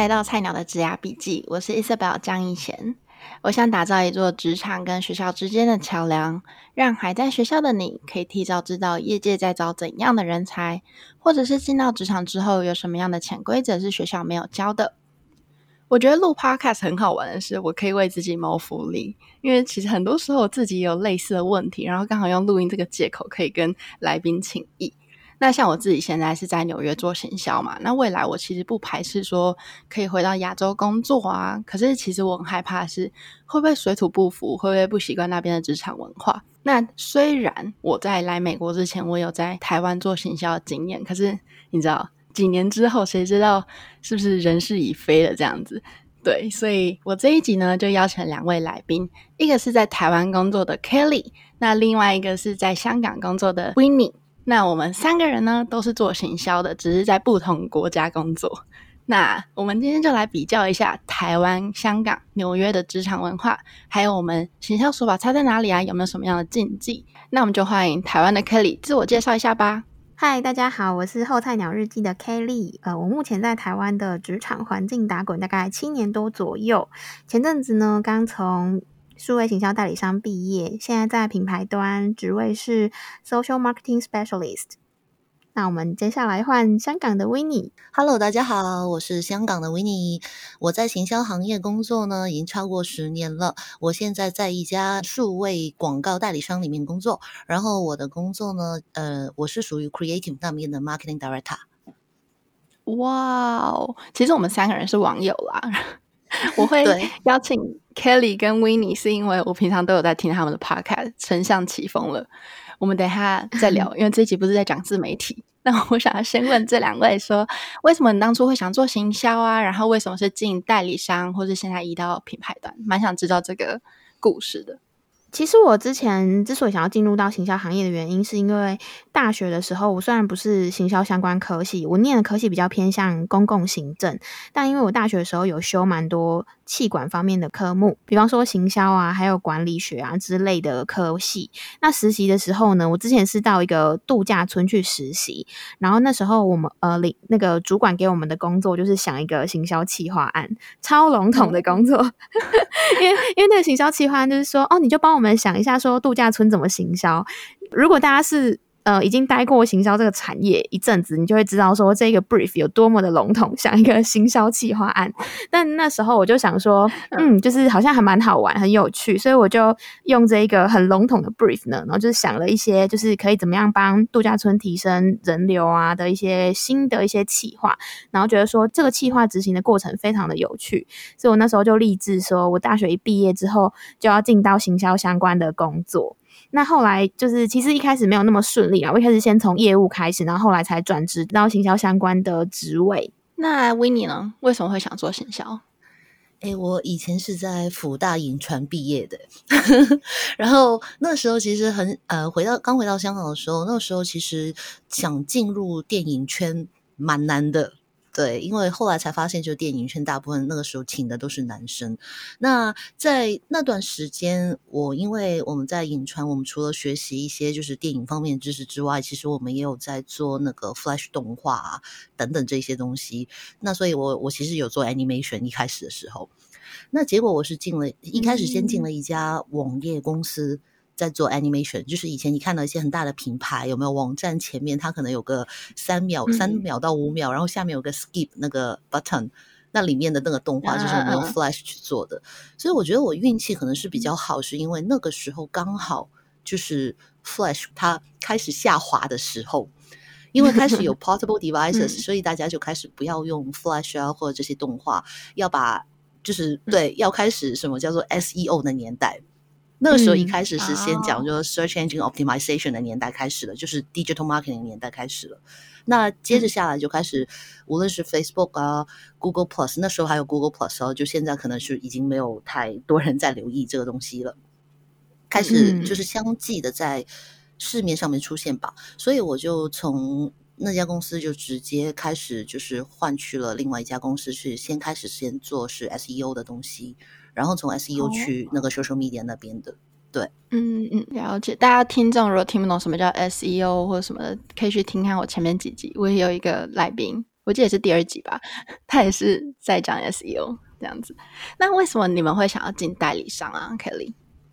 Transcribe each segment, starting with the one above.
来到菜鸟的职涯笔记，我是 Isabel 张一贤。我想打造一座职场跟学校之间的桥梁，让还在学校的你可以提早知道业界在招怎样的人才，或者是进到职场之后有什么样的潜规则是学校没有教的。我觉得录 Podcast 很好玩的是，我可以为自己谋福利，因为其实很多时候我自己有类似的问题，然后刚好用录音这个借口可以跟来宾请益。那像我自己现在是在纽约做行销嘛，那未来我其实不排斥说可以回到亚洲工作啊。可是其实我很害怕是会不会水土不服，会不会不习惯那边的职场文化。那虽然我在来美国之前，我有在台湾做行销的经验，可是你知道几年之后，谁知道是不是人事已非了这样子？对，所以我这一集呢就邀请两位来宾，一个是在台湾工作的 Kelly，那另外一个是在香港工作的 Winnie。那我们三个人呢，都是做行销的，只是在不同国家工作。那我们今天就来比较一下台湾、香港、纽约的职场文化，还有我们行销手法差在哪里啊？有没有什么样的禁忌？那我们就欢迎台湾的 Kelly 自我介绍一下吧。嗨，大家好，我是后菜鸟日记的 Kelly。呃，我目前在台湾的职场环境打滚大概七年多左右。前阵子呢，刚从数位行销代理商毕业，现在在品牌端，职位是 Social Marketing Specialist。那我们接下来换香港的 Winnie。Hello，大家好，我是香港的 Winnie。我在行销行业工作呢，已经超过十年了。我现在在一家数位广告代理商里面工作，然后我的工作呢，呃，我是属于 Creative 那边的 Marketing Director。哇哦，其实我们三个人是网友啦。我会邀请 Kelly 跟 Winnie，是因为我平常都有在听他们的 Podcast，丞相起风了。我们等一下再聊，因为这一集不是在讲自媒体。那我想要先问这两位说，为什么你当初会想做行销啊？然后为什么是进代理商，或是现在移到品牌端？蛮想知道这个故事的。其实我之前之所以想要进入到行销行业的原因，是因为大学的时候，我虽然不是行销相关科系，我念的科系比较偏向公共行政，但因为我大学的时候有修蛮多企管方面的科目，比方说行销啊，还有管理学啊之类的科系。那实习的时候呢，我之前是到一个度假村去实习，然后那时候我们呃领那个主管给我们的工作就是想一个行销企划案，超笼统的工作，因为因为那个行销企划案就是说，哦，你就帮我。我们想一下，说度假村怎么行销？如果大家是呃已经待过行销这个产业一阵子，你就会知道说这个 brief 有多么的笼统，像一个行销企划案。但那时候我就想说，嗯，就是好像还蛮好玩，很有趣，所以我就用这一个很笼统的 brief 呢，然后就是想了一些，就是可以怎么样帮度假村提升人流啊的一些新的一些企划，然后觉得说这个企划执行的过程非常的有趣，所以我那时候就立志说，我大学一毕业之后就要进到行销相关的工作。那后来就是，其实一开始没有那么顺利啊。我一开始先从业务开始，然后后来才转职到行销相关的职位。那 Winnie 呢？为什么会想做行销？诶，我以前是在福大影传毕业的，然后那时候其实很呃，回到刚回到香港的时候，那时候其实想进入电影圈蛮难的。对，因为后来才发现，就电影圈大部分那个时候请的都是男生。那在那段时间，我因为我们在影传，我们除了学习一些就是电影方面的知识之外，其实我们也有在做那个 Flash 动画啊等等这些东西。那所以我我其实有做 Animation 一开始的时候，那结果我是进了一开始先进了一家网页公司。嗯在做 animation，就是以前你看到一些很大的品牌，有没有网站前面它可能有个三秒、三秒到五秒，然后下面有个 skip 那个 button，那里面的那个动画就是我们用 Flash 去做的。所以我觉得我运气可能是比较好，是因为那个时候刚好就是 Flash 它开始下滑的时候，因为开始有 portable devices，所以大家就开始不要用 Flash 啊或者这些动画，要把就是对要开始什么叫做 SEO 的年代。那个时候一开始是先讲，就是 search engine optimization 的年代开始了，就是 digital marketing 的年代开始了。那接着下来就开始，无论是 Facebook 啊、Google Plus，那时候还有 Google Plus 哦，就现在可能是已经没有太多人在留意这个东西了。开始就是相继的在市面上面出现吧，所以我就从那家公司就直接开始就是换去了另外一家公司，去先开始先做是 SEO 的东西。然后从 SEO 去那个 social media 那边的，对，嗯嗯，了解。大家听众如果听不懂什么叫 SEO 或者什么的，可以去听看我前面几集，我也有一个来宾我记得是第二集吧，他也是在讲 SEO 这样子。那为什么你们会想要进代理商啊，Kelly？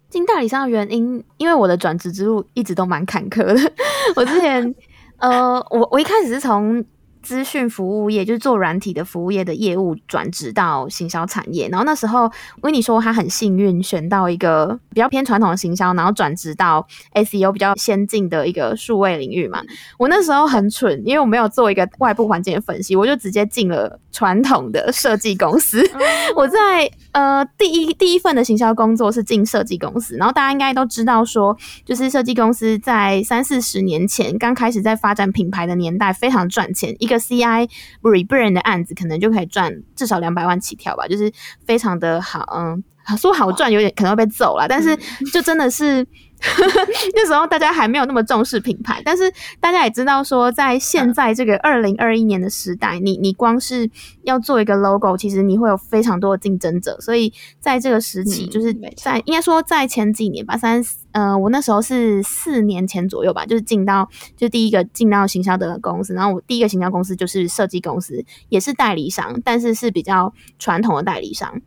进代理商的原因，因为我的转职之路一直都蛮坎坷的。我之前，呃，我我一开始是从资讯服务业就是做软体的服务业的业务转职到行销产业，然后那时候维尼说他很幸运选到一个比较偏传统的行销，然后转职到 SEO 比较先进的一个数位领域嘛。我那时候很蠢，因为我没有做一个外部环境的分析，我就直接进了传统的设计公司。我在呃第一第一份的行销工作是进设计公司，然后大家应该都知道说，就是设计公司在三四十年前刚开始在发展品牌的年代非常赚钱，一个。CI rebrand 的案子可能就可以赚至少两百万起跳吧，就是非常的好，嗯，说好赚有点可能会被揍了，但是就真的是 那时候大家还没有那么重视品牌，但是大家也知道说，在现在这个二零二一年的时代，你你光是要做一个 logo，其实你会有非常多的竞争者，所以在这个时期，就是在应该说在前几年吧，三。呃，我那时候是四年前左右吧，就是进到就第一个进到行销的公司，然后我第一个行销公司就是设计公司，也是代理商，但是是比较传统的代理商，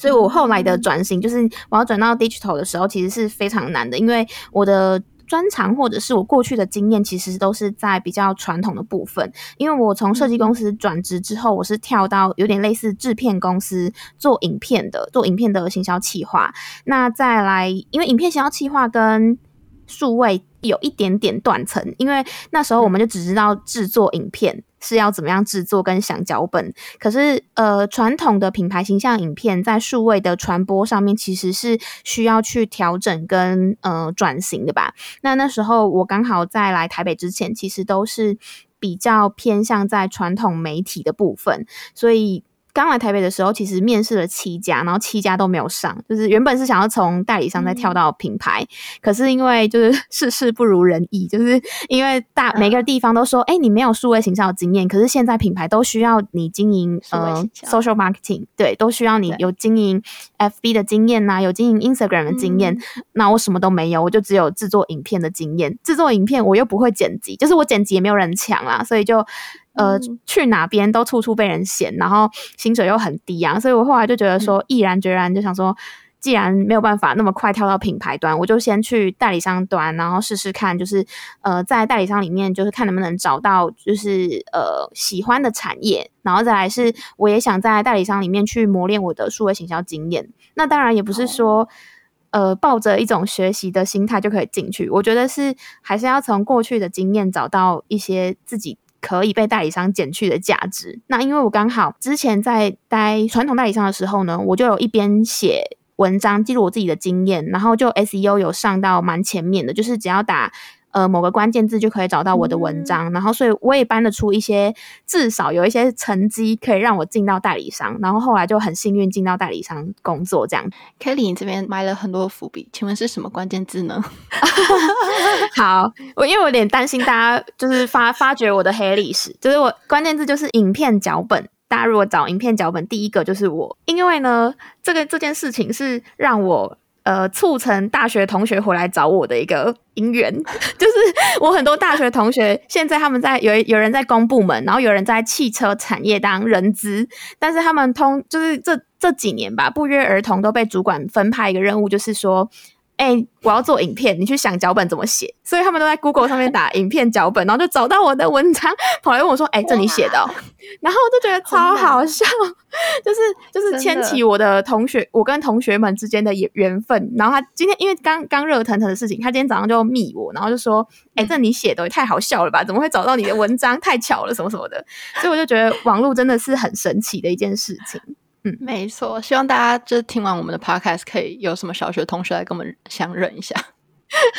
所以我后来的转型就是我要转到 digital 的时候，其实是非常难的，因为我的。专长或者是我过去的经验，其实都是在比较传统的部分。因为我从设计公司转职之后，我是跳到有点类似制片公司做影片的，做影片的行销企划。那再来，因为影片行销企划跟数位有一点点断层，因为那时候我们就只知道制作影片。是要怎么样制作跟想脚本，可是呃，传统的品牌形象影片在数位的传播上面，其实是需要去调整跟呃转型的吧？那那时候我刚好在来台北之前，其实都是比较偏向在传统媒体的部分，所以。刚来台北的时候，其实面试了七家，然后七家都没有上。就是原本是想要从代理商再跳到品牌，嗯、可是因为就是 事事不如人意，就是因为大每个地方都说，哎、嗯欸，你没有数位行销的经验，可是现在品牌都需要你经营呃 social marketing，对，都需要你有经营 FB 的经验呐、啊，有经营 Instagram 的经验。嗯、那我什么都没有，我就只有制作影片的经验。制作影片我又不会剪辑，就是我剪辑也没有人抢啦，所以就。呃，去哪边都处处被人嫌，然后薪水又很低啊，所以我后来就觉得说，毅然决然就想说，既然没有办法那么快跳到品牌端，我就先去代理商端，然后试试看，就是呃，在代理商里面，就是看能不能找到就是呃喜欢的产业，然后再来是，我也想在代理商里面去磨练我的数位行销经验。那当然也不是说，呃，抱着一种学习的心态就可以进去，我觉得是还是要从过去的经验找到一些自己。可以被代理商减去的价值。那因为我刚好之前在待传统代理商的时候呢，我就有一边写文章记录我自己的经验，然后就 SEO 有上到蛮前面的，就是只要打。呃，某个关键字就可以找到我的文章，嗯、然后所以我也搬得出一些，至少有一些成绩可以让我进到代理商，然后后来就很幸运进到代理商工作这样。Kelly，你这边埋了很多伏笔，请问是什么关键字呢？好，我因为我有点担心大家就是发发掘我的黑历史，就是我关键字就是影片脚本，大家如果找影片脚本，第一个就是我，因为呢，这个这件事情是让我。呃，促成大学同学回来找我的一个姻缘，就是我很多大学同学现在他们在有有人在公部门，然后有人在汽车产业当人资，但是他们通就是这这几年吧，不约而同都被主管分派一个任务，就是说。哎、欸，我要做影片，你去想脚本怎么写。所以他们都在 Google 上面打 影片脚本，然后就找到我的文章，跑来问我说：“哎、欸，这你写的、喔？”然后我就觉得超好笑，就是就是牵起我的同学，我跟同学们之间的缘分。然后他今天因为刚刚热腾腾的事情，他今天早上就密我，然后就说：“哎、欸，这你写的也太好笑了吧？怎么会找到你的文章？太巧了，什么什么的。”所以我就觉得网络真的是很神奇的一件事情。嗯，没错，希望大家就是听完我们的 podcast，可以有什么小学同学来跟我们相认一下。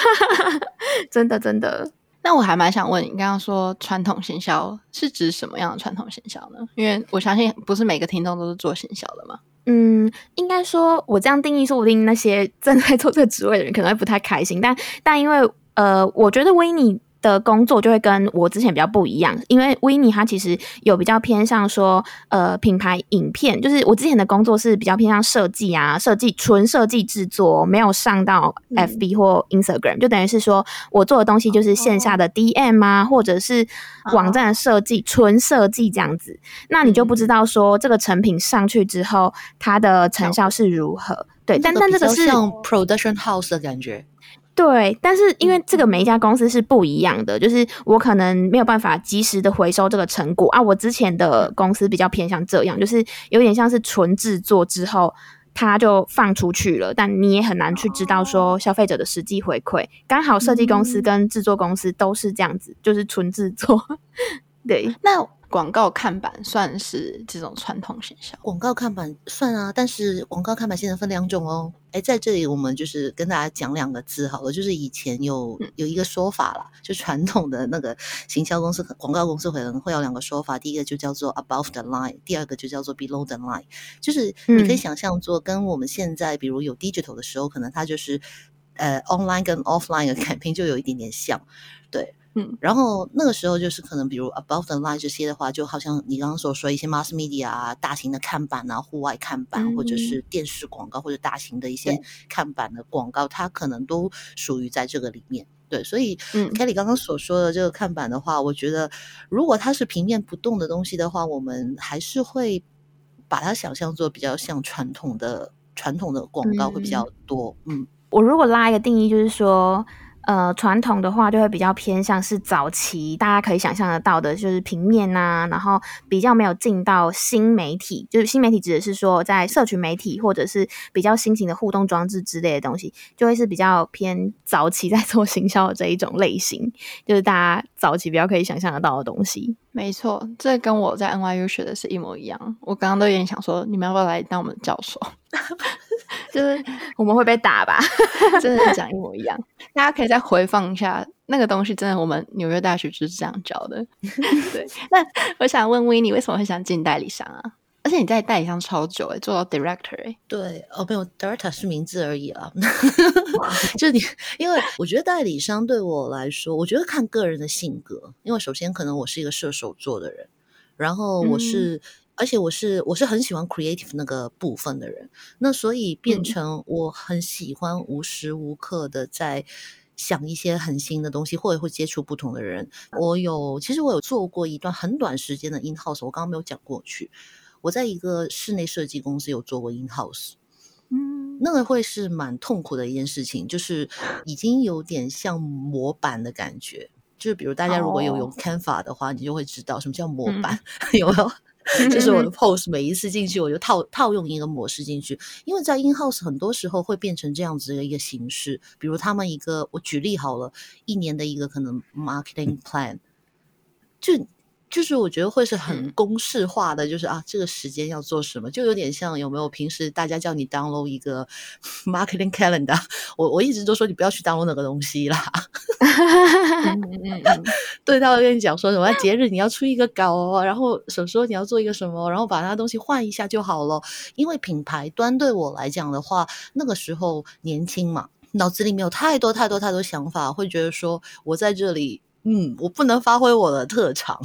真的，真的。那我还蛮想问你，刚刚说传统行销是指什么样的传统行销呢？因为我相信不是每个听众都是做行销的嘛。嗯，应该说我这样定义，说不定那些正在做这个职位的人可能会不太开心。但但因为呃，我觉得维尼的工作就会跟我之前比较不一样，因为 Winnie 他其实有比较偏向说，呃，品牌影片，就是我之前的工作是比较偏向设计啊，设计纯设计制作，没有上到 FB 或 Instagram，、嗯、就等于是说我做的东西就是线下的 DM 啊，哦、或者是网站的设计，纯设计这样子，那你就不知道说这个成品上去之后，它的成效是如何。对，但但这个是像 Production House 的感觉。对，但是因为这个每一家公司是不一样的，就是我可能没有办法及时的回收这个成果啊。我之前的公司比较偏向这样，就是有点像是纯制作之后，它就放出去了，但你也很难去知道说消费者的实际回馈。刚好设计公司跟制作公司都是这样子，就是纯制作。对，那。广告看板算是这种传统行销？广告看板算啊，但是广告看板现在分两种哦。哎，在这里我们就是跟大家讲两个字好了，就是以前有有一个说法啦，就传统的那个行销公司、广告公司可能会有两个说法，第一个就叫做 above the line，第二个就叫做 below the line。就是你可以想象做跟我们现在比如有 digital 的时候，可能它就是呃 online 跟 offline 的 campaign 就有一点点像，对。嗯，然后那个时候就是可能，比如 above the line 这些的话，就好像你刚刚所说一些 mass media 啊，大型的看板啊，户外看板，嗯、或者是电视广告，或者大型的一些看板的广告，它可能都属于在这个里面。对，所以 Kelly 刚刚所说的这个看板的话，我觉得如果它是平面不动的东西的话，我们还是会把它想象做比较像传统的传统的广告会比较多。嗯，嗯我如果拉一个定义，就是说。呃，传统的话就会比较偏向是早期，大家可以想象得到的，就是平面呐、然后比较没有进到新媒体，就是新媒体指的是说在社群媒体或者是比较新型的互动装置之类的东西，就会是比较偏早期在做行销的这一种类型，就是大家早期比较可以想象得到的东西。没错，这跟我在 NYU 学的是一模一样。我刚刚都有点想说，你们要不要来当我们的教授？就是我们会被打吧？真的讲一模一样。大家可以再回放一下那个东西，真的，我们纽约大学就是这样教的。对，那我想问维尼为什么会想进代理商啊？而且你在代理商超久诶，做到 director 诶。对，哦，没有，director 是名字而已啊。就你，因为我觉得代理商对我来说，我觉得看个人的性格。因为首先可能我是一个射手座的人，然后我是。嗯而且我是我是很喜欢 creative 那个部分的人，那所以变成我很喜欢无时无刻的在想一些很新的东西，或者会接触不同的人。我有其实我有做过一段很短时间的 in house，我刚刚没有讲过去。我在一个室内设计公司有做过 in house，嗯，那个会是蛮痛苦的一件事情，就是已经有点像模板的感觉。就是比如大家如果有用 Canva 的话，哦、你就会知道什么叫模板，嗯、有没有？就是我的 pose，每一次进去，我就套套用一个模式进去，因为在 in house 很多时候会变成这样子的一个形式，比如他们一个，我举例好了，一年的一个可能 marketing plan，就。就是我觉得会是很公式化的，就是啊，这个时间要做什么，就有点像有没有平时大家叫你 download 一个 marketing calendar，我我一直都说你不要去 download 那个东西啦。对，他会跟你讲说什么节日你要出一个稿哦，然后什么时候你要做一个什么，然后把那东西换一下就好了。因为品牌端对我来讲的话，那个时候年轻嘛，脑子里面有太多太多太多想法，会觉得说我在这里，嗯，我不能发挥我的特长。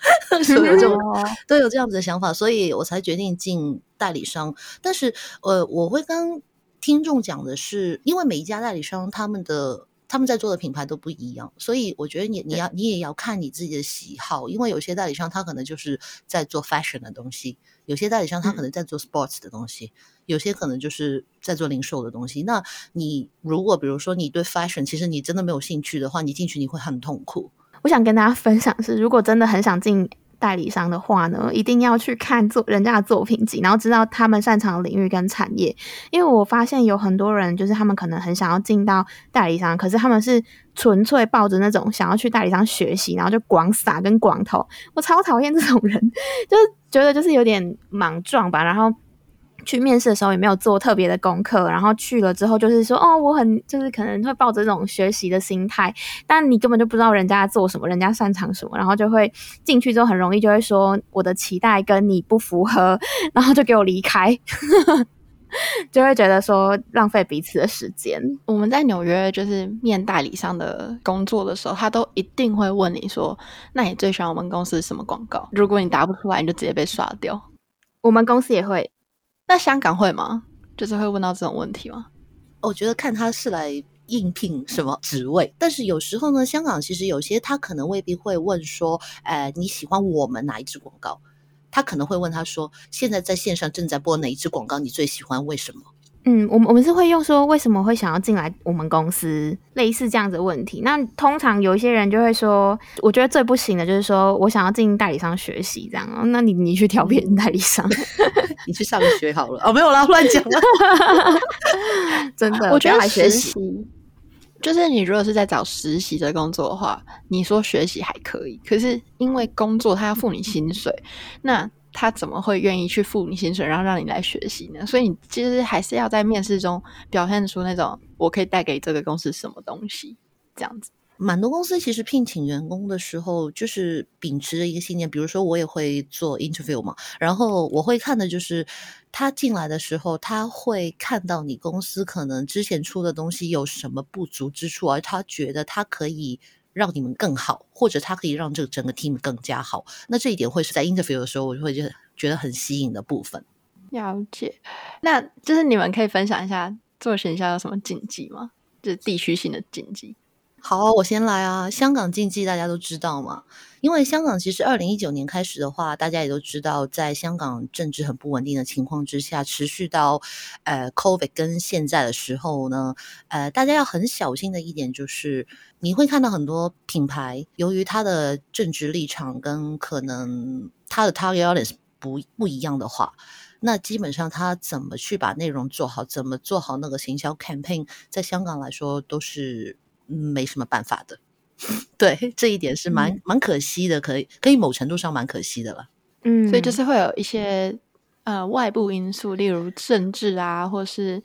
所以有这种都有这样子的想法，所以我才决定进代理商。但是，呃，我会跟听众讲的是，因为每一家代理商他们的他们在做的品牌都不一样，所以我觉得你你要你也要看你自己的喜好。因为有些代理商他可能就是在做 fashion 的东西，有些代理商他可能在做 sports 的东西，有些可能就是在做零售的东西。那你如果比如说你对 fashion 其实你真的没有兴趣的话，你进去你会很痛苦。我想跟大家分享是，如果真的很想进代理商的话呢，一定要去看做人家的作品集，然后知道他们擅长的领域跟产业。因为我发现有很多人，就是他们可能很想要进到代理商，可是他们是纯粹抱着那种想要去代理商学习，然后就广撒跟广投。我超讨厌这种人，就是觉得就是有点莽撞吧，然后。去面试的时候也没有做特别的功课，然后去了之后就是说，哦，我很就是可能会抱着这种学习的心态，但你根本就不知道人家做什么，人家擅长什么，然后就会进去之后很容易就会说我的期待跟你不符合，然后就给我离开。就会觉得说浪费彼此的时间。我们在纽约就是面代理商的工作的时候，他都一定会问你说：“那你最喜欢我们公司什么广告？”如果你答不出来，你就直接被刷掉。我们公司也会。那香港会吗？就是会问到这种问题吗？我觉得看他是来应聘什么职位，但是有时候呢，香港其实有些他可能未必会问说：“呃，你喜欢我们哪一支广告？”他可能会问他说：“现在在线上正在播哪一支广告？你最喜欢？为什么？”嗯，我们我们是会用说为什么会想要进来我们公司，类似这样子的问题。那通常有一些人就会说，我觉得最不行的就是说我想要进代理商学习这样。那你你去挑别人代理商，你去上学好了。哦，没有啦，乱讲了。真的，我觉得来学习。就是你如果是在找实习的工作的话，你说学习还可以，可是因为工作他要付你薪水，那他怎么会愿意去付你薪水，然后让你来学习呢？所以你其实还是要在面试中表现出那种我可以带给这个公司什么东西，这样子。蛮多公司其实聘请员工的时候，就是秉持着一个信念。比如说，我也会做 interview 嘛，然后我会看的就是他进来的时候，他会看到你公司可能之前出的东西有什么不足之处，而他觉得他可以让你们更好，或者他可以让这个整个 team 更加好。那这一点会是在 interview 的时候，我就会觉得觉得很吸引的部分。了解，那就是你们可以分享一下做行销有什么禁忌吗？就是地区性的禁忌。好，我先来啊。香港禁忌大家都知道嘛，因为香港其实二零一九年开始的话，大家也都知道，在香港政治很不稳定的情况之下，持续到呃 COVID 跟现在的时候呢，呃，大家要很小心的一点就是，你会看到很多品牌，由于它的政治立场跟可能它的 target audience 不不一样的话，那基本上它怎么去把内容做好，怎么做好那个行销 campaign，在香港来说都是。没什么办法的，对，这一点是蛮、嗯、蛮可惜的，可以可以某程度上蛮可惜的了。嗯，所以就是会有一些呃外部因素，例如政治啊，或是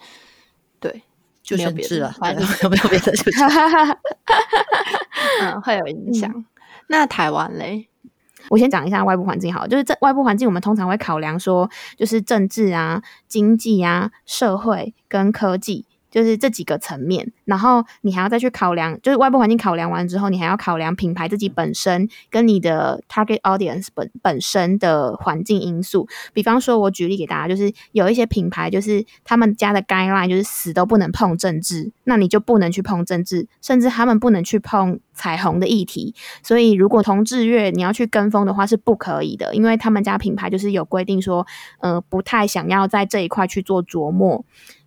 对，就政治了，反正有没有别的？就是嗯，会有影响。嗯、那台湾嘞，我先讲一下外部环境好，就是这外部环境，我们通常会考量说，就是政治啊、经济啊、社会跟科技。就是这几个层面，然后你还要再去考量，就是外部环境考量完之后，你还要考量品牌自己本身跟你的 target audience 本本身的环境因素。比方说，我举例给大家，就是有一些品牌，就是他们家的 guideline 就是死都不能碰政治，那你就不能去碰政治，甚至他们不能去碰彩虹的议题。所以，如果同志月你要去跟风的话，是不可以的，因为他们家品牌就是有规定说，呃，不太想要在这一块去做琢磨。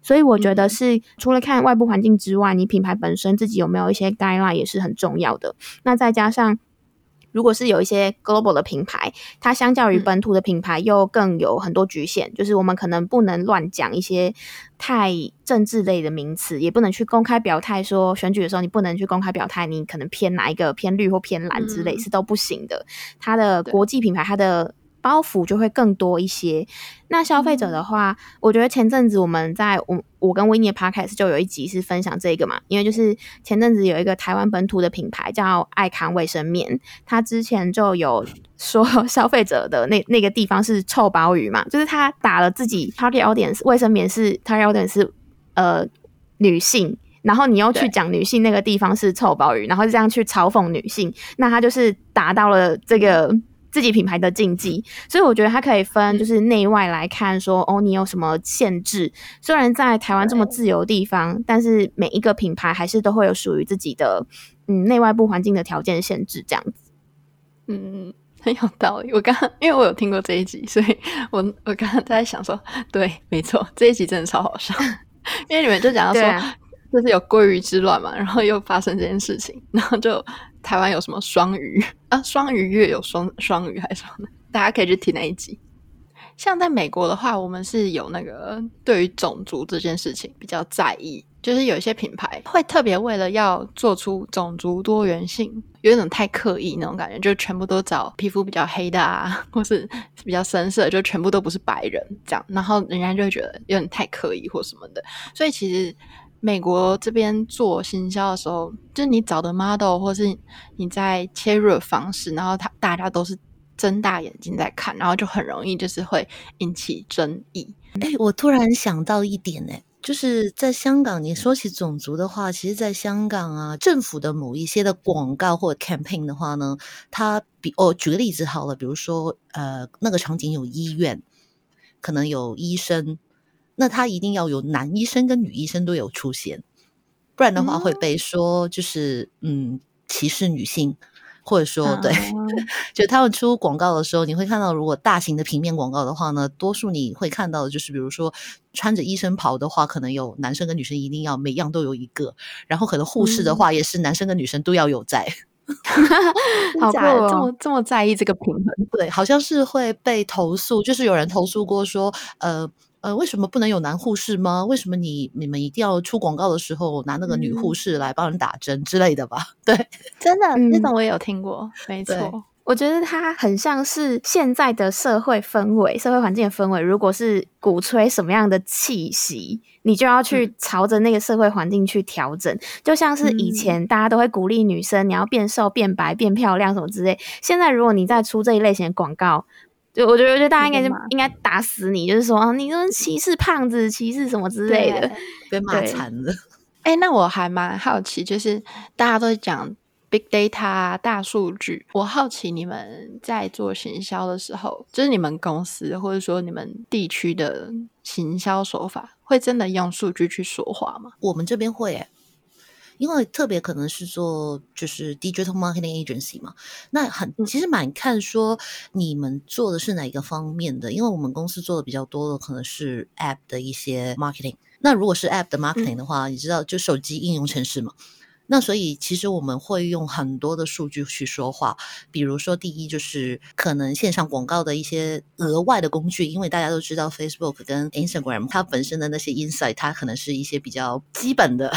所以我觉得是除了看外部环境之外，你品牌本身自己有没有一些 guideline 也是很重要的。那再加上，如果是有一些 global 的品牌，它相较于本土的品牌又更有很多局限，就是我们可能不能乱讲一些太政治类的名词，也不能去公开表态说选举的时候你不能去公开表态，你可能偏哪一个偏绿或偏蓝之类是都不行的。它的国际品牌，它的包袱就会更多一些。那消费者的话，嗯、我觉得前阵子我们在我我跟 Winnie 的 Podcast 就有一集是分享这个嘛，因为就是前阵子有一个台湾本土的品牌叫爱康卫生棉，他之前就有说 消费者的那那个地方是臭鲍鱼嘛，就是他打了自己 Target Audience 卫生棉是 Target Audience 是呃女性，然后你又去讲女性那个地方是臭鲍鱼，然后就这样去嘲讽女性，那他就是达到了这个。自己品牌的禁忌，所以我觉得它可以分，就是内外来看说，说哦，你有什么限制？虽然在台湾这么自由的地方，但是每一个品牌还是都会有属于自己的嗯内外部环境的条件限制，这样子。嗯，很有道理。我刚刚因为我有听过这一集，所以我我刚刚在想说，对，没错，这一集真的超好笑，因为你们就讲到说，啊、就是有鲑鱼之乱嘛，然后又发生这件事情，然后就。台湾有什么双鱼 啊？双鱼月有双双鱼还是什么？大家可以去听那一集。像在美国的话，我们是有那个对于种族这件事情比较在意，就是有一些品牌会特别为了要做出种族多元性，有一种太刻意那种感觉，就全部都找皮肤比较黑的啊，或是比较深色，就全部都不是白人这样，然后人家就会觉得有点太刻意或什么的。所以其实。美国这边做行销的时候，就是你找的 model 或是你在切入的方式，然后他大家都是睁大眼睛在看，然后就很容易就是会引起争议。哎，我突然想到一点呢，就是在香港，你说起种族的话，其实，在香港啊，政府的某一些的广告或 campaign 的话呢，它比哦，举个例子好了，比如说呃，那个场景有医院，可能有医生，那他一定要有男医生跟女医生都有出现，不然的话会被说就是嗯，嗯歧视女性。或者说，对，就他们出广告的时候，你会看到，如果大型的平面广告的话呢，多数你会看到的就是，比如说穿着医生袍的话，可能有男生跟女生一定要每样都有一个，然后可能护士的话也是男生跟女生都要有在。好过哦，这么这么在意这个平衡，对，好像是会被投诉，就是有人投诉过说，呃。呃，为什么不能有男护士吗？为什么你你们一定要出广告的时候拿那个女护士来帮人打针之类的吧？嗯、对，真的，那种我也有听过，没错。我觉得它很像是现在的社会氛围、社会环境的氛围。如果是鼓吹什么样的气息，你就要去朝着那个社会环境去调整。嗯、就像是以前大家都会鼓励女生，你要变瘦、变白、变漂亮什么之类。现在如果你再出这一类型的广告，就我觉得，我觉得大家应该就应该打死你，就是说啊，你说歧视胖子，歧视什么之类的，被骂惨了。哎、欸，那我还蛮好奇，就是大家都讲 big data 大数据，我好奇你们在做行销的时候，就是你们公司或者说你们地区的行销手法，会真的用数据去说话吗？我们这边会、欸。因为特别可能是做就是 digital marketing agency 嘛，那很其实蛮看说你们做的是哪一个方面的，因为我们公司做的比较多的可能是 app 的一些 marketing。那如果是 app 的 marketing 的话，嗯、你知道就手机应用程式嘛，那所以其实我们会用很多的数据去说话，比如说第一就是可能线上广告的一些额外的工具，因为大家都知道 Facebook 跟 Instagram 它本身的那些 insight，它可能是一些比较基本的。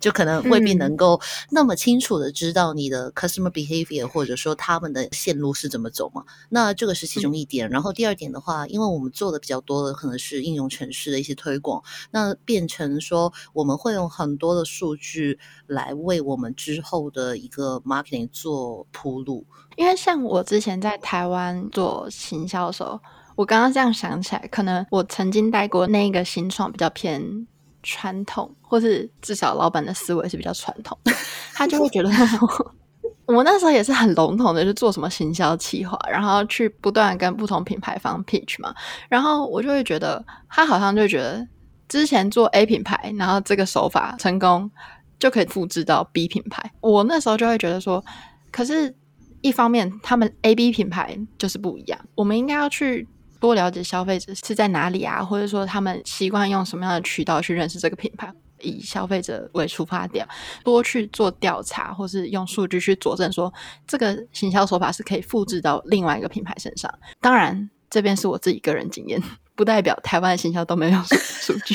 就可能未必能够那么清楚的知道你的 customer behavior，或者说他们的线路是怎么走嘛。那这个是其中一点。然后第二点的话，因为我们做的比较多的可能是应用城市的一些推广，那变成说我们会用很多的数据来为我们之后的一个 marketing 做铺路。因为像我之前在台湾做行销的时候，我刚刚这样想起来，可能我曾经带过那个新创比较偏。传统，或是至少老板的思维是比较传统，他就会觉得说，我那时候也是很笼统的，就做什么行销企划，然后去不断跟不同品牌方 pitch 嘛，然后我就会觉得，他好像就觉得之前做 A 品牌，然后这个手法成功就可以复制到 B 品牌，我那时候就会觉得说，可是一方面他们 A、B 品牌就是不一样，我们应该要去。多了解消费者是在哪里啊，或者说他们习惯用什么样的渠道去认识这个品牌，以消费者为出发点，多去做调查，或是用数据去佐证说这个行销手法是可以复制到另外一个品牌身上。当然，这边是我自己个人经验，不代表台湾的行销都没有用 数据。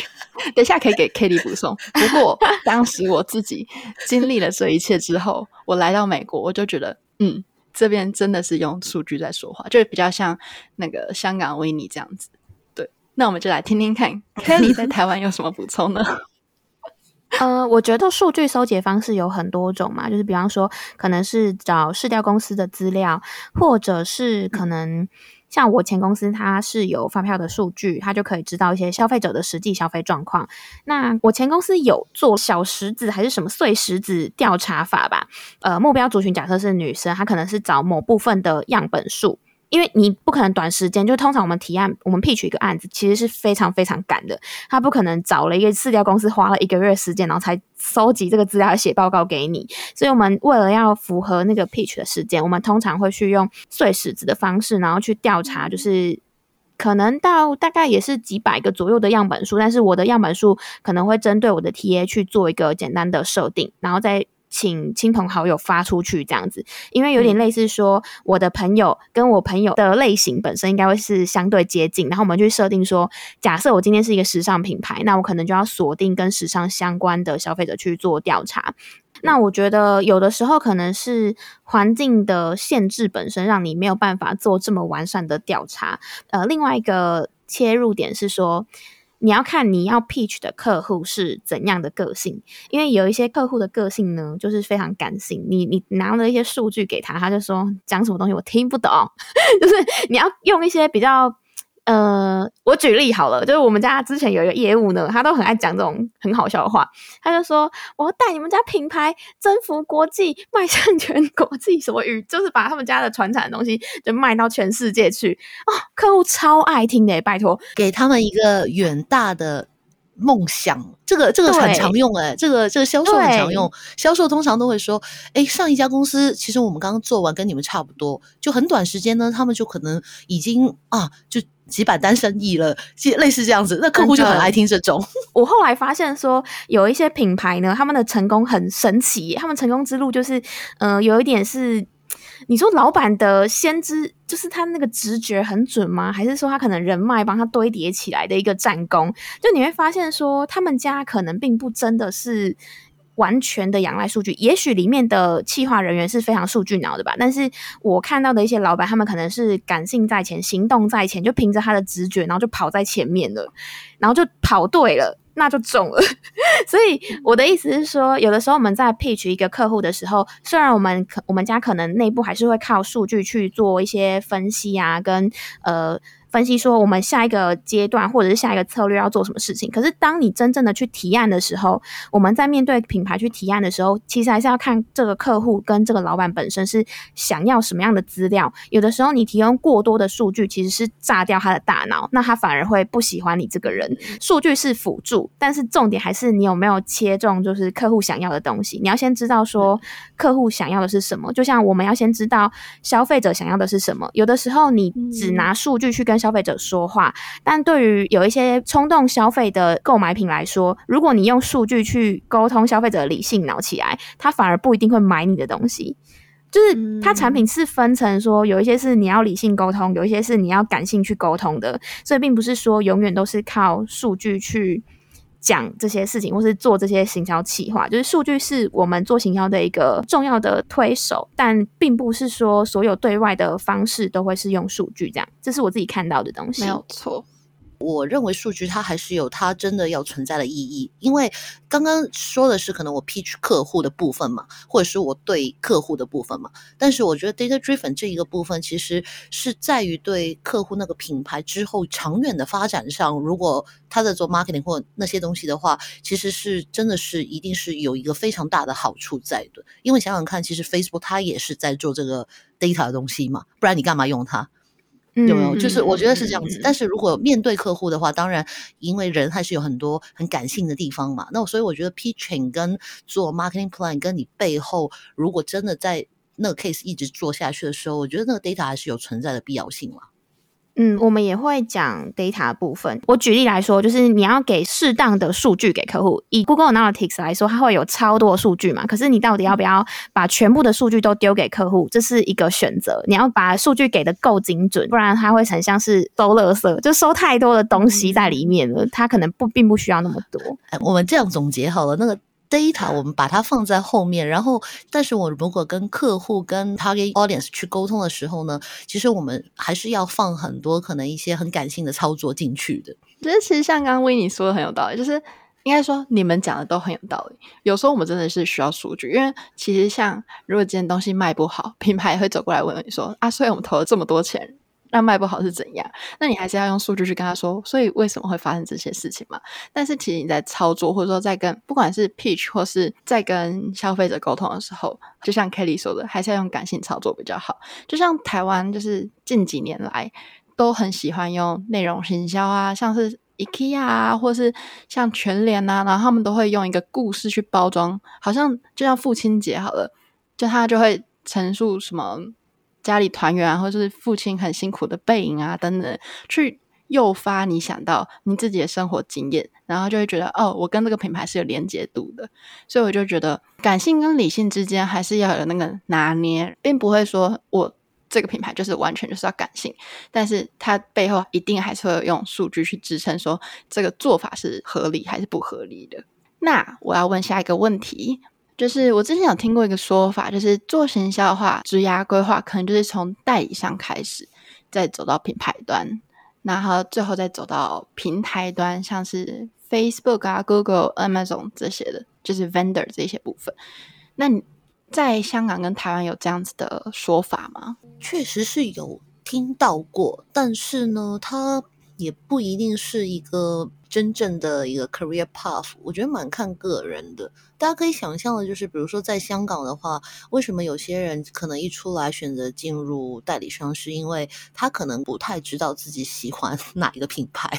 等一下可以给 Katie 补充。不过当时我自己经历了这一切之后，我来到美国，我就觉得，嗯。这边真的是用数据在说话，就比较像那个香港维尼这样子。对，那我们就来听听看，Kelly 在台湾有什么补充呢？呃，我觉得数据收集方式有很多种嘛，就是比方说，可能是找市调公司的资料，或者是可能。像我前公司，它是有发票的数据，它就可以知道一些消费者的实际消费状况。那我前公司有做小石子还是什么碎石子调查法吧？呃，目标族群假设是女生，她可能是找某部分的样本数。因为你不可能短时间，就通常我们提案，我们 pitch 一个案子，其实是非常非常赶的。他不可能找了一个市调公司，花了一个月时间，然后才收集这个资料，写报告给你。所以，我们为了要符合那个 pitch 的时间，我们通常会去用碎石子的方式，然后去调查，就是可能到大概也是几百个左右的样本数，但是我的样本数可能会针对我的 TA 去做一个简单的设定，然后再。请亲朋好友发出去这样子，因为有点类似说，我的朋友跟我朋友的类型本身应该会是相对接近，然后我们去设定说，假设我今天是一个时尚品牌，那我可能就要锁定跟时尚相关的消费者去做调查。那我觉得有的时候可能是环境的限制本身让你没有办法做这么完善的调查。呃，另外一个切入点是说。你要看你要 pitch 的客户是怎样的个性，因为有一些客户的个性呢，就是非常感性。你你拿了一些数据给他，他就说讲什么东西我听不懂，就是你要用一些比较呃，我举例好了，就是我们家之前有一个业务呢，他都很爱讲这种很好笑的话。他就说：“我要带你们家品牌征服国际，迈向全国际，什么语，就是把他们家的传产的东西就卖到全世界去啊、哦！客户超爱听的，拜托，给他们一个远大的梦想。这个这个很常用哎，这个这个销售很常用，销售通常都会说：哎，上一家公司其实我们刚刚做完跟你们差不多，就很短时间呢，他们就可能已经啊就。”几百单生意了，类似这样子，那客户就很爱听这种。我后来发现说，有一些品牌呢，他们的成功很神奇，他们成功之路就是，呃，有一点是，你说老板的先知，就是他那个直觉很准吗？还是说他可能人脉帮他堆叠起来的一个战功？就你会发现说，他们家可能并不真的是。完全的仰赖数据，也许里面的企划人员是非常数据脑的吧，但是我看到的一些老板，他们可能是感性在前，行动在前，就凭着他的直觉，然后就跑在前面了，然后就跑对了，那就中了。所以我的意思是说，有的时候我们在 pitch 一个客户的时候，虽然我们可我们家可能内部还是会靠数据去做一些分析啊，跟呃。分析说我们下一个阶段或者是下一个策略要做什么事情，可是当你真正的去提案的时候，我们在面对品牌去提案的时候，其实还是要看这个客户跟这个老板本身是想要什么样的资料。有的时候你提供过多的数据，其实是炸掉他的大脑，那他反而会不喜欢你这个人。数据是辅助，但是重点还是你有没有切中就是客户想要的东西。你要先知道说客户想要的是什么，就像我们要先知道消费者想要的是什么。有的时候你只拿数据去跟消费者说话，但对于有一些冲动消费的购买品来说，如果你用数据去沟通消费者的理性脑起来，他反而不一定会买你的东西。就是它产品是分成说，有一些是你要理性沟通，有一些是你要感性去沟通的，所以并不是说永远都是靠数据去。讲这些事情，或是做这些行销企划，就是数据是我们做行销的一个重要的推手，但并不是说所有对外的方式都会是用数据这样。这是我自己看到的东西，没有错。我认为数据它还是有它真的要存在的意义，因为刚刚说的是可能我 pitch 客户的部分嘛，或者是我对客户的部分嘛。但是我觉得 data driven 这一个部分其实是在于对客户那个品牌之后长远的发展上，如果他在做 marketing 或那些东西的话，其实是真的是一定是有一个非常大的好处在的。因为想想看，其实 Facebook 它也是在做这个 data 的东西嘛，不然你干嘛用它？有没有？就是我觉得是这样子。但是如果面对客户的话，当然，因为人还是有很多很感性的地方嘛。那所以我觉得 pitching 跟做 marketing plan 跟你背后，如果真的在那个 case 一直做下去的时候，我觉得那个 data 还是有存在的必要性嘛。嗯，我们也会讲 data 部分。我举例来说，就是你要给适当的数据给客户。以 Google Analytics 来说，它会有超多数据嘛。可是你到底要不要把全部的数据都丢给客户？这是一个选择。你要把数据给的够精准，不然它会很像是收垃圾，就收太多的东西在里面了。它可能不并不需要那么多。哎，我们这样总结好了，那个。Data 我们把它放在后面，然后，但是我如果跟客户跟 target audience 去沟通的时候呢，其实我们还是要放很多可能一些很感性的操作进去的。其实，其实像刚刚 Winnie 说的很有道理，就是应该说你们讲的都很有道理。有时候我们真的是需要数据，因为其实像如果这件东西卖不好，品牌也会走过来问你说啊，所以我们投了这么多钱。那卖不好是怎样？那你还是要用数据去跟他说，所以为什么会发生这些事情嘛？但是其实你在操作，或者说在跟不管是 pitch 或是在跟消费者沟通的时候，就像 Kelly 说的，还是要用感性操作比较好。就像台湾就是近几年来都很喜欢用内容行销啊，像是 IKEA 啊，或是像全联啊，然后他们都会用一个故事去包装，好像就像父亲节好了，就他就会陈述什么。家里团圆，或者是父亲很辛苦的背影啊，等等，去诱发你想到你自己的生活经验，然后就会觉得哦，我跟这个品牌是有连接度的，所以我就觉得感性跟理性之间还是要有那个拿捏，并不会说我这个品牌就是完全就是要感性，但是它背后一定还是会用数据去支撑，说这个做法是合理还是不合理的。那我要问下一个问题。就是我之前有听过一个说法，就是做行销的话，职涯规划可能就是从代理商开始，再走到品牌端，然后最后再走到平台端，像是 Facebook 啊、Google、Amazon 这些的，就是 vendor 这些部分。那你在香港跟台湾有这样子的说法吗？确实是有听到过，但是呢，它也不一定是一个真正的一个 career path，我觉得蛮看个人的。大家可以想象的，就是比如说在香港的话，为什么有些人可能一出来选择进入代理商，是因为他可能不太知道自己喜欢 哪一个品牌，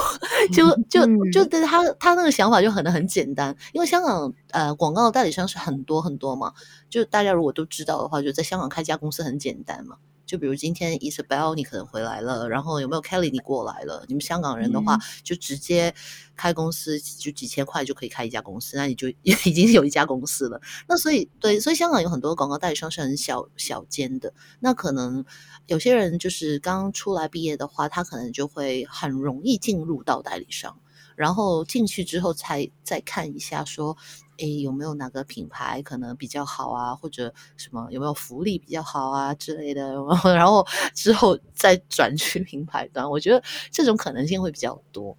就就就对他他那个想法就很很简单，因为香港呃广告的代理商是很多很多嘛，就大家如果都知道的话，就在香港开家公司很简单嘛。就比如今天 Isabel 你可能回来了，然后有没有 Kelly 你过来了？你们香港人的话，嗯、就直接开公司，就几千块就可以开一家公司，那你就 已经有一家公司了。那所以对，所以香港有很多广告代理商是很小小间的。那可能有些人就是刚出来毕业的话，他可能就会很容易进入到代理商，然后进去之后才再看一下说。诶，有没有哪个品牌可能比较好啊？或者什么有没有福利比较好啊之类的？然后之后再转去品牌端，我觉得这种可能性会比较多。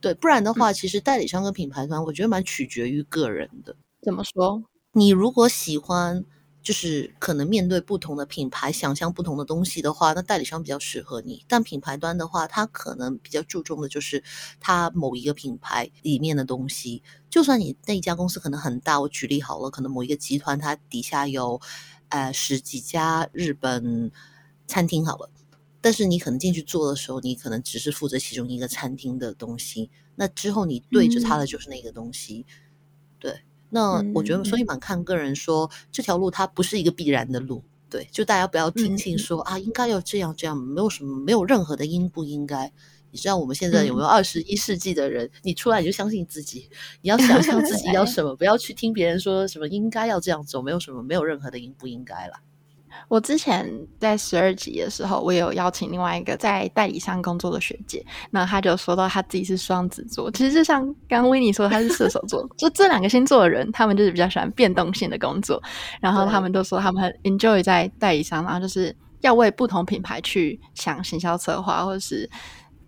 对，不然的话，其实代理商跟品牌端，我觉得蛮取决于个人的。怎么说？你如果喜欢。就是可能面对不同的品牌，想象不同的东西的话，那代理商比较适合你。但品牌端的话，它可能比较注重的就是它某一个品牌里面的东西。就算你那一家公司可能很大，我举例好了，可能某一个集团它底下有呃十几家日本餐厅好了，但是你可能进去做的时候，你可能只是负责其中一个餐厅的东西。那之后你对着它的就是那个东西，嗯、对。那我觉得，所以蛮看个人说，说这条路它不是一个必然的路，对，就大家不要听信说啊，应该要这样这样，没有什么，没有任何的应不应该。你知道我们现在有没有二十一世纪的人？你出来你就相信自己，你要想象自己要 什么，不要去听别人说什么应该要这样走，没有什么，没有任何的应不应该了。我之前在十二级的时候，我有邀请另外一个在代理商工作的学姐，那她就说到她自己是双子座，其实就像刚刚威尼说她是射手座，就这两个星座的人，他们就是比较喜欢变动性的工作，然后他们都说他们很 enjoy 在代理商，然后就是要为不同品牌去想行销策划，或者是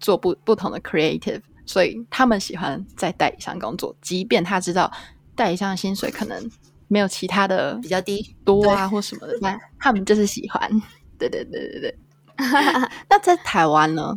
做不不同的 creative，所以他们喜欢在代理商工作，即便他知道代理商的薪水可能。没有其他的比较低多啊或什么的，那他们就是喜欢。对对对对对。那在台湾呢？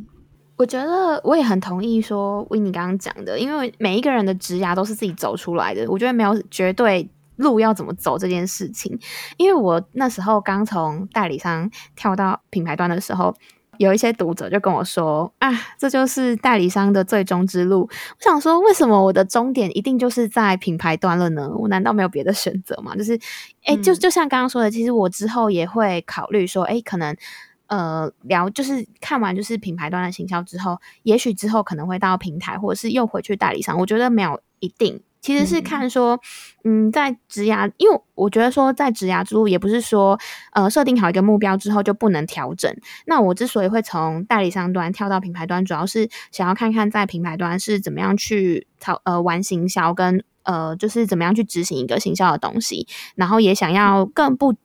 我觉得我也很同意说维尼刚刚讲的，因为每一个人的职涯都是自己走出来的，我觉得没有绝对路要怎么走这件事情。因为我那时候刚从代理商跳到品牌端的时候。有一些读者就跟我说：“啊，这就是代理商的最终之路。”我想说，为什么我的终点一定就是在品牌端了呢？我难道没有别的选择吗？就是，哎、欸，就就像刚刚说的，其实我之后也会考虑说，哎、欸，可能呃聊，就是看完就是品牌端的行销之后，也许之后可能会到平台，或者是又回去代理商。我觉得没有一定。其实是看说，嗯，在职涯，因为我觉得说在职涯之路也不是说，呃，设定好一个目标之后就不能调整。那我之所以会从代理商端跳到品牌端，主要是想要看看在品牌端是怎么样去操呃玩行销，跟呃就是怎么样去执行一个行销的东西，然后也想要更不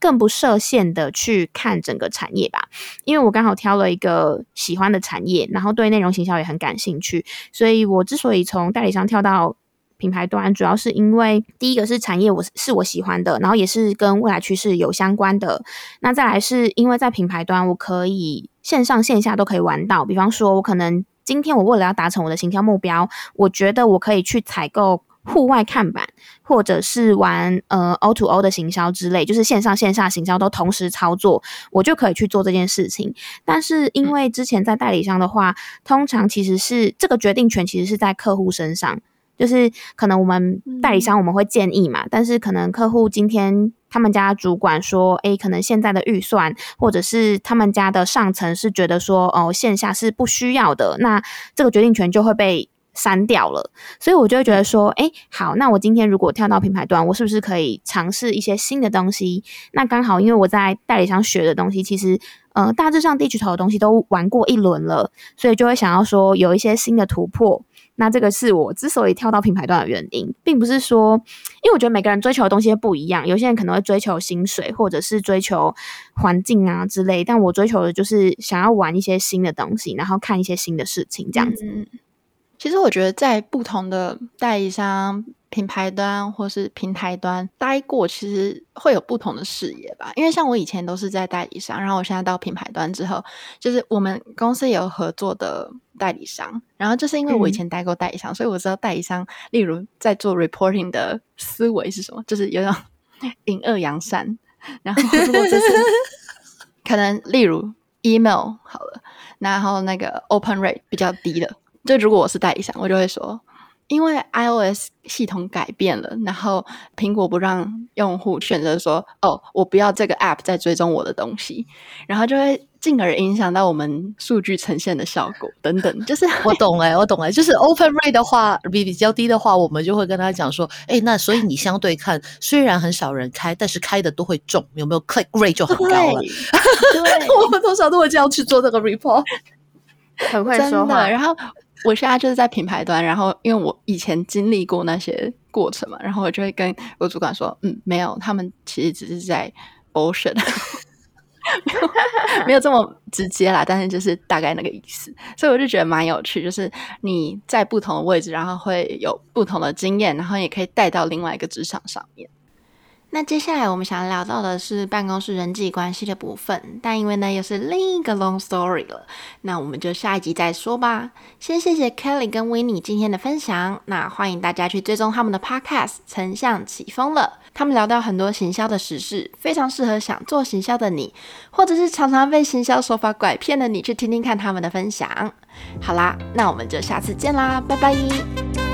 更不设限的去看整个产业吧。因为我刚好挑了一个喜欢的产业，然后对内容行销也很感兴趣，所以我之所以从代理商跳到品牌端主要是因为第一个是产业，我是我喜欢的，然后也是跟未来趋势有相关的。那再来是因为在品牌端，我可以线上线下都可以玩到。比方说，我可能今天我为了要达成我的行销目标，我觉得我可以去采购户外看板，或者是玩呃 O to O 的行销之类，就是线上线下行销都同时操作，我就可以去做这件事情。但是因为之前在代理商的话，通常其实是这个决定权其实是在客户身上。就是可能我们代理商我们会建议嘛，嗯、但是可能客户今天他们家主管说，诶，可能现在的预算或者是他们家的上层是觉得说，哦，线下是不需要的，那这个决定权就会被删掉了。所以我就会觉得说，诶，好，那我今天如果跳到品牌端，我是不是可以尝试一些新的东西？那刚好因为我在代理商学的东西，其实呃大致上 digital 的东西都玩过一轮了，所以就会想要说有一些新的突破。那这个是我之所以跳到品牌端的原因，并不是说，因为我觉得每个人追求的东西不一样，有些人可能会追求薪水，或者是追求环境啊之类，但我追求的就是想要玩一些新的东西，然后看一些新的事情，这样子。其实我觉得在不同的代理商、品牌端或是平台端待过，其实会有不同的视野吧。因为像我以前都是在代理商，然后我现在到品牌端之后，就是我们公司也有合作的。代理商，然后就是因为我以前待过代理商，嗯、所以我知道代理商，例如在做 reporting 的思维是什么，就是有种 隐恶扬善。然后如果就是 可能，例如 email 好了，然后那个 open rate 比较低的，就如果我是代理商，我就会说。因为 iOS 系统改变了，然后苹果不让用户选择说：“哦，我不要这个 App 在追踪我的东西。”然后就会进而影响到我们数据呈现的效果等等。就是我懂哎，我懂哎，就是 Open Rate 的话比比较低的话，我们就会跟他讲说：“哎，那所以你相对看，虽然很少人开，但是开的都会中，有没有 Click Rate 就很高了。”对，我们通常都会这样去做这个 report，很会说话，然后。我现在就是在品牌端，然后因为我以前经历过那些过程嘛，然后我就会跟我主管说，嗯，没有，他们其实只是在 bullshit，没有没有这么直接啦，但是就是大概那个意思，所以我就觉得蛮有趣，就是你在不同的位置，然后会有不同的经验，然后也可以带到另外一个职场上面。那接下来我们想聊到的是办公室人际关系的部分，但因为呢又是另一个 long story 了，那我们就下一集再说吧。先谢谢 Kelly 跟 Winnie 今天的分享，那欢迎大家去追踪他们的 podcast，丞相起风了。他们聊到很多行销的实事，非常适合想做行销的你，或者是常常被行销手法拐骗的你，去听听看他们的分享。好啦，那我们就下次见啦，拜拜。